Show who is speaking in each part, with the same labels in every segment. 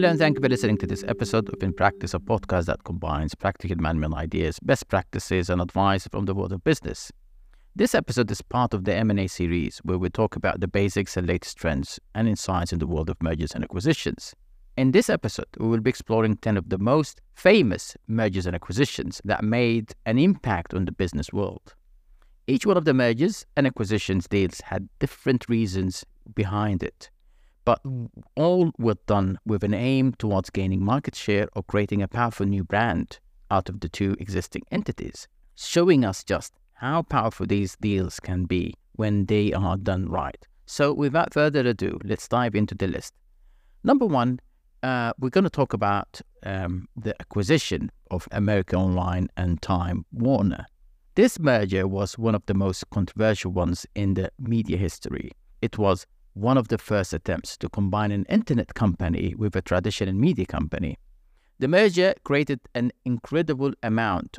Speaker 1: Hello, and thank you for listening to this episode of In Practice, a podcast that combines practical management ideas, best practices, and advice from the world of business. This episode is part of the M&A series, where we talk about the basics and latest trends and insights in the world of mergers and acquisitions. In this episode, we will be exploring 10 of the most famous mergers and acquisitions that made an impact on the business world. Each one of the mergers and acquisitions deals had different reasons behind it, but all were done with an aim towards gaining market share or creating a powerful new brand out of the two existing entities, showing us just how powerful these deals can be when they are done right. So, without further ado, let's dive into the list. Number one, uh, we're going to talk about um, the acquisition of America Online and Time Warner. This merger was one of the most controversial ones in the media history. It was one of the first attempts to combine an internet company with a traditional media company. The merger created an incredible amount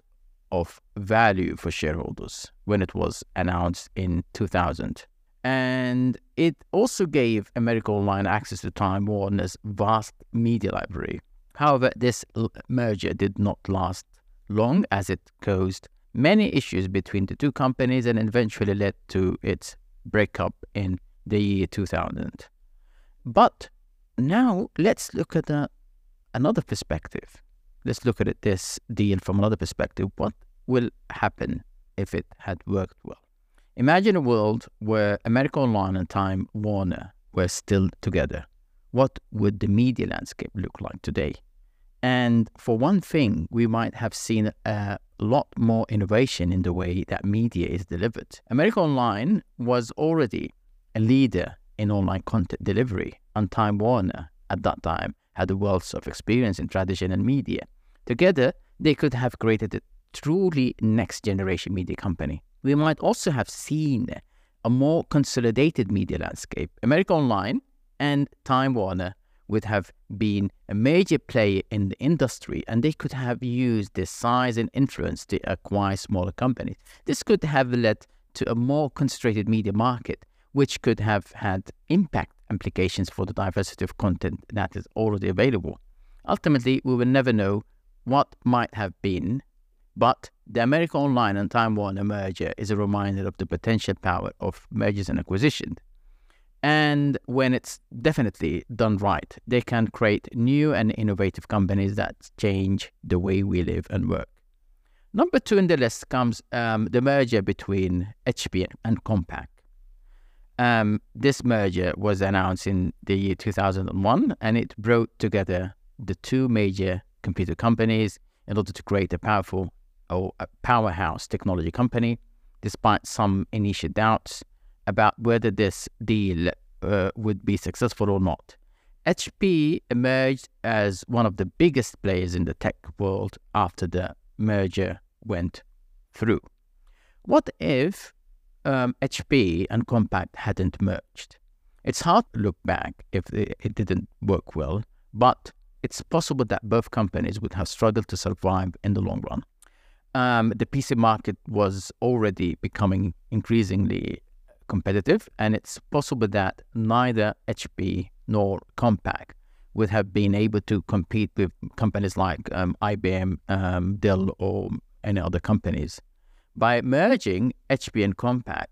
Speaker 1: of value for shareholders when it was announced in 2000. And it also gave America Online access to Time Warner's vast media library. However, this merger did not last long as it caused many issues between the two companies and eventually led to its breakup in the year 2000. But now let's look at a, another perspective. Let's look at it, this deal from another perspective. What will happen if it had worked well? Imagine a world where America Online and Time Warner were still together. What would the media landscape look like today? And for one thing, we might have seen a lot more innovation in the way that media is delivered. America Online was already a leader in online content delivery, and Time Warner at that time had a wealth of experience in traditional media. Together, they could have created a truly next generation media company. We might also have seen a more consolidated media landscape. America Online and Time Warner would have been a major player in the industry and they could have used their size and influence to acquire smaller companies. This could have led to a more concentrated media market which could have had impact implications for the diversity of content that is already available. Ultimately, we will never know what might have been, but the America Online and Time Warner merger is a reminder of the potential power of mergers and acquisitions. And when it's definitely done right, they can create new and innovative companies that change the way we live and work. Number two in the list comes um, the merger between HP and Compaq. Um, this merger was announced in the year 2001 and it brought together the two major computer companies in order to create a powerful or a powerhouse technology company, despite some initial doubts about whether this deal uh, would be successful or not. HP emerged as one of the biggest players in the tech world after the merger went through. What if um, HP and Compaq hadn't merged. It's hard to look back if it didn't work well, but it's possible that both companies would have struggled to survive in the long run. Um, the PC market was already becoming increasingly competitive, and it's possible that neither HP nor Compaq would have been able to compete with companies like um, IBM, um, Dell, or any other companies. By merging HP and Compaq,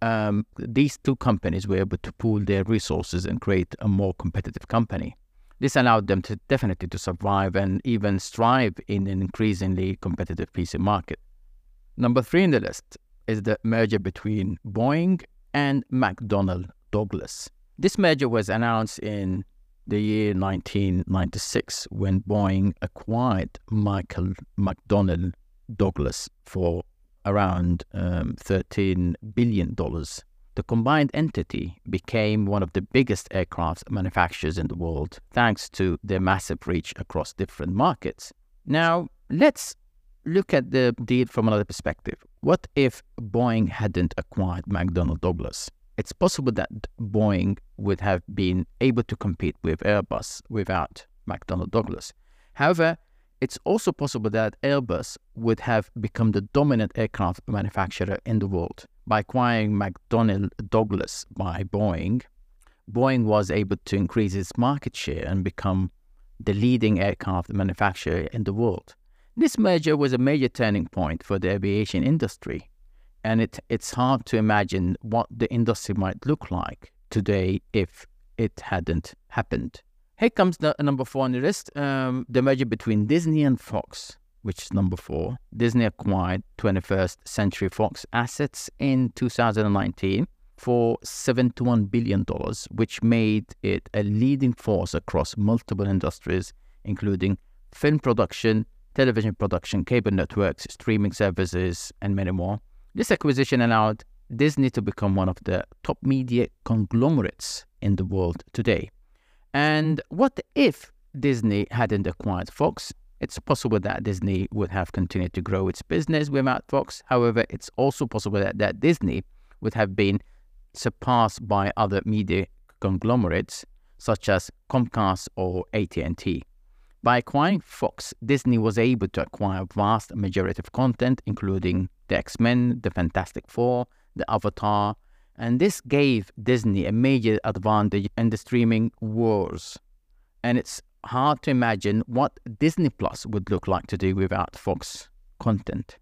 Speaker 1: um, these two companies were able to pool their resources and create a more competitive company. This allowed them to definitely to survive and even strive in an increasingly competitive PC market. Number three in the list is the merger between Boeing and McDonnell Douglas. This merger was announced in the year 1996 when Boeing acquired Michael McDonnell Douglas for around um, $13 billion. The combined entity became one of the biggest aircraft manufacturers in the world thanks to their massive reach across different markets. Now, let's look at the deal from another perspective. What if Boeing hadn't acquired McDonnell Douglas? It's possible that Boeing would have been able to compete with Airbus without McDonnell Douglas. However, it's also possible that Airbus would have become the dominant aircraft manufacturer in the world. By acquiring McDonnell Douglas by Boeing, Boeing was able to increase its market share and become the leading aircraft manufacturer in the world. This merger was a major turning point for the aviation industry, and it, it's hard to imagine what the industry might look like today if it hadn't happened. Here comes the number four on the list um, the merger between Disney and Fox, which is number four. Disney acquired 21st Century Fox assets in 2019 for $71 billion, which made it a leading force across multiple industries, including film production, television production, cable networks, streaming services, and many more. This acquisition allowed Disney to become one of the top media conglomerates in the world today. And what if Disney hadn't acquired Fox? It's possible that Disney would have continued to grow its business without Fox. However, it's also possible that, that Disney would have been surpassed by other media conglomerates such as Comcast or AT&T. By acquiring Fox, Disney was able to acquire vast majority of content, including the X-Men, the Fantastic Four, the Avatar, and this gave Disney a major advantage in the streaming wars. And it's hard to imagine what Disney Plus would look like today without Fox content.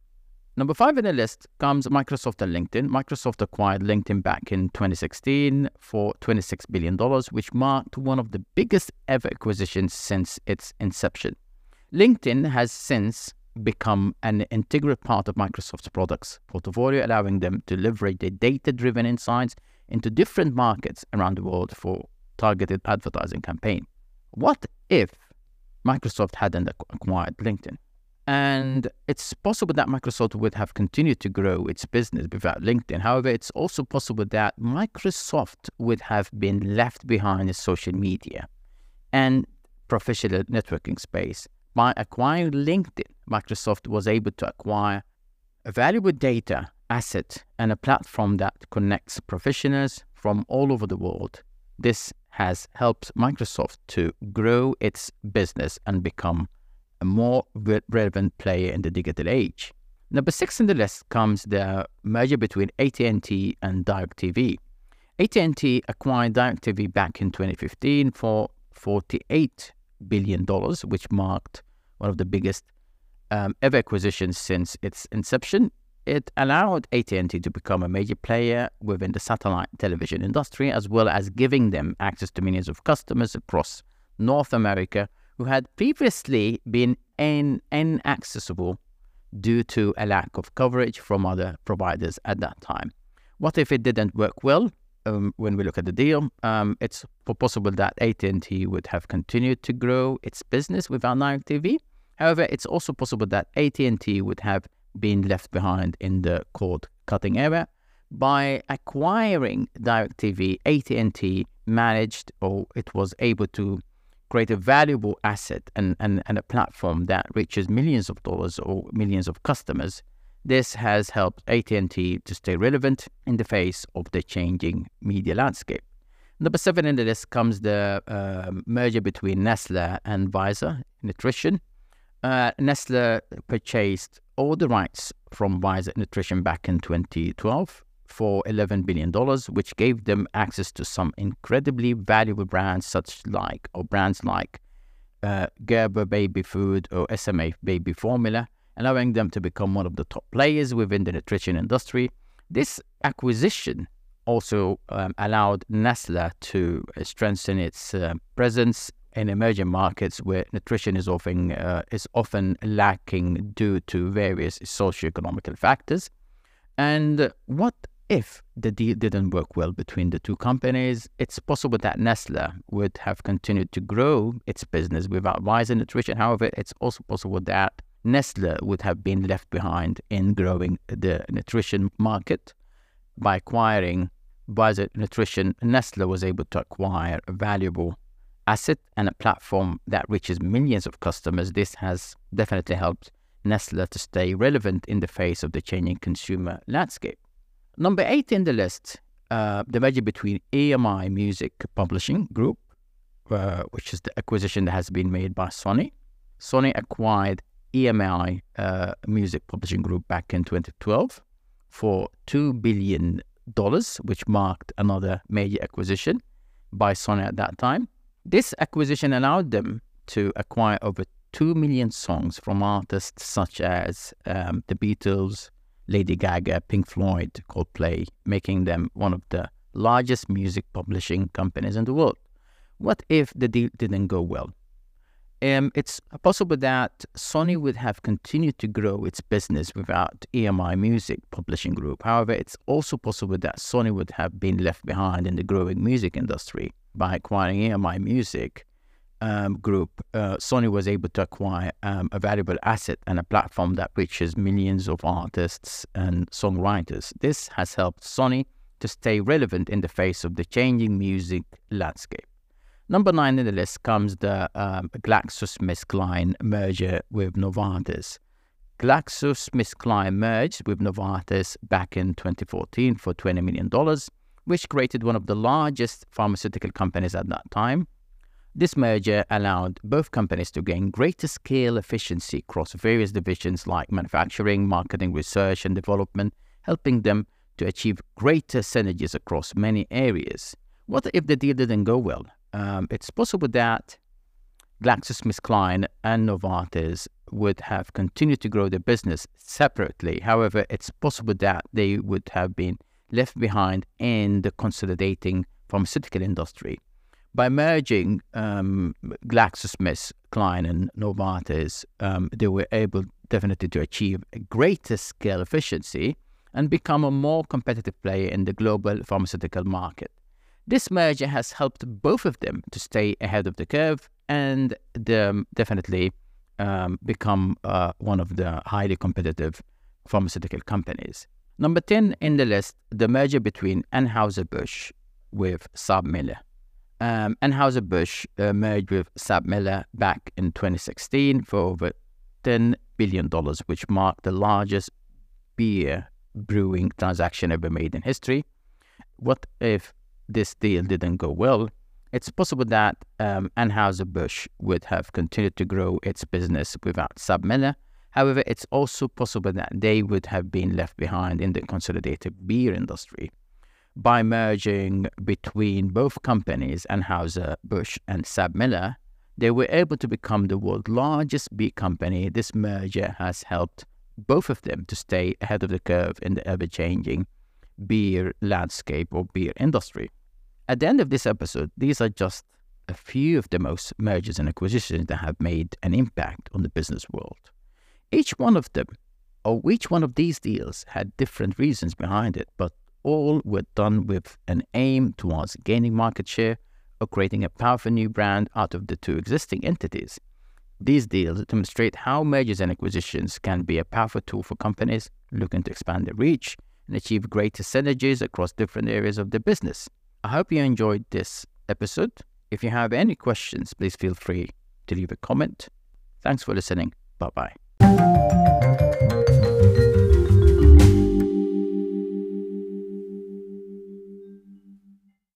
Speaker 1: Number five in the list comes Microsoft and LinkedIn. Microsoft acquired LinkedIn back in 2016 for $26 billion, which marked one of the biggest ever acquisitions since its inception. LinkedIn has since become an integral part of Microsoft's products portfolio, allowing them to leverage their data driven insights into different markets around the world for targeted advertising campaign. What if Microsoft hadn't acquired LinkedIn? And it's possible that Microsoft would have continued to grow its business without LinkedIn. However, it's also possible that Microsoft would have been left behind in social media and professional networking space by acquiring LinkedIn, Microsoft was able to acquire a valuable data asset and a platform that connects professionals from all over the world. This has helped Microsoft to grow its business and become a more relevant player in the digital age. Number six in the list comes the merger between AT&T and DirecTV. AT&T acquired DirecTV back in 2015 for 48 billion dollars, which marked one of the biggest um, ever acquisitions since its inception. It allowed AT&T to become a major player within the satellite television industry, as well as giving them access to millions of customers across North America who had previously been in, inaccessible due to a lack of coverage from other providers at that time. What if it didn't work well? um, when we look at the deal, um, it's possible that AT&T would have continued to grow its business without DirecTV. However, it's also possible that AT&T would have been left behind in the cord cutting era. By acquiring DirecTV, AT&T managed or it was able to create a valuable asset and, and, and a platform that reaches millions of dollars or millions of customers this has helped AT&T to stay relevant in the face of the changing media landscape. Number seven in the list comes the uh, merger between Nestle and Wyeth Nutrition. Uh, Nestle purchased all the rights from Wyeth Nutrition back in 2012 for $11 billion, which gave them access to some incredibly valuable brands such like, or brands like uh, Gerber Baby Food or SMA Baby Formula, allowing them to become one of the top players within the nutrition industry. This acquisition also um, allowed Nestle to uh, strengthen its uh, presence in emerging markets where nutrition is often uh, is often lacking due to various socioeconomic factors. And what if the deal didn't work well between the two companies? It's possible that Nestle would have continued to grow its business without Wyeth Nutrition. However, it's also possible that Nestle would have been left behind in growing the nutrition market. By acquiring Wyeth Nutrition, Nestle was able to acquire valuable asset and a platform that reaches millions of customers. This has definitely helped Nestle to stay relevant in the face of the changing consumer landscape. Number eight in the list, uh, the merger between EMI Music Publishing Group, uh, which is the acquisition that has been made by Sony. Sony acquired EMI uh, Music Publishing Group back in 2012 for $2 billion, which marked another major acquisition by Sony at that time. This acquisition allowed them to acquire over 2 million songs from artists such as um, the Beatles, Lady Gaga, Pink Floyd, Coldplay, making them one of the largest music publishing companies in the world. What if the deal didn't go well? Um, it's possible that Sony would have continued to grow its business without EMI Music Publishing Group. However, it's also possible that Sony would have been left behind in the growing music industry by acquiring EMI Music um, Group. Uh, Sony was able to acquire um, a valuable asset and a platform that reaches millions of artists and songwriters. This has helped Sony to stay relevant in the face of the changing music landscape. Number nine in the list comes the um, GlaxoSmithKline merger with Novartis. GlaxoSmithKline merged with Novartis back in 2014 for $20 million, which created one of the largest pharmaceutical companies at that time. This merger allowed both companies to gain greater scale efficiency across various divisions like manufacturing, marketing, research, and development, helping them to achieve greater synergies across many areas. What if the deal didn't go well? um, it's possible that GlaxoSmithKline and Novartis would have continued to grow their business separately. However, it's possible that they would have been left behind in the consolidating pharmaceutical industry. By merging um, GlaxoSmithKline and Novartis, um, they were able definitely to achieve a greater scale efficiency and become a more competitive player in the global pharmaceutical market. This merger has helped both of them to stay ahead of the curve and definitely um, become uh, one of the highly competitive pharmaceutical companies. Number 10 in the list, the merger between Anheuser-Busch with SABMiller. Um, Anheuser-Busch uh, merged with SABMiller back in 2016 for over $10 billion, which marked the largest beer brewing transaction ever made in history. What if this deal didn't go well, it's possible that um, Anheuser-Busch would have continued to grow its business without SABMiller. However, it's also possible that they would have been left behind in the consolidated beer industry. By merging between both companies, Anheuser-Busch and SABMiller, they were able to become the world's largest beer company. This merger has helped both of them to stay ahead of the curve in the ever-changing beer landscape or beer industry. At the end of this episode, these are just a few of the most mergers and acquisitions that have made an impact on the business world. Each one of them, or each one of these deals, had different reasons behind it, but all were done with an aim towards gaining market share or creating a powerful new brand out of the two existing entities. These deals demonstrate how mergers and acquisitions can be a powerful tool for companies looking to expand their reach and achieve greater synergies across different areas of their business. I hope you enjoyed this episode. If you have any questions, please feel free to leave a comment. Thanks for listening. Bye bye. Thank you.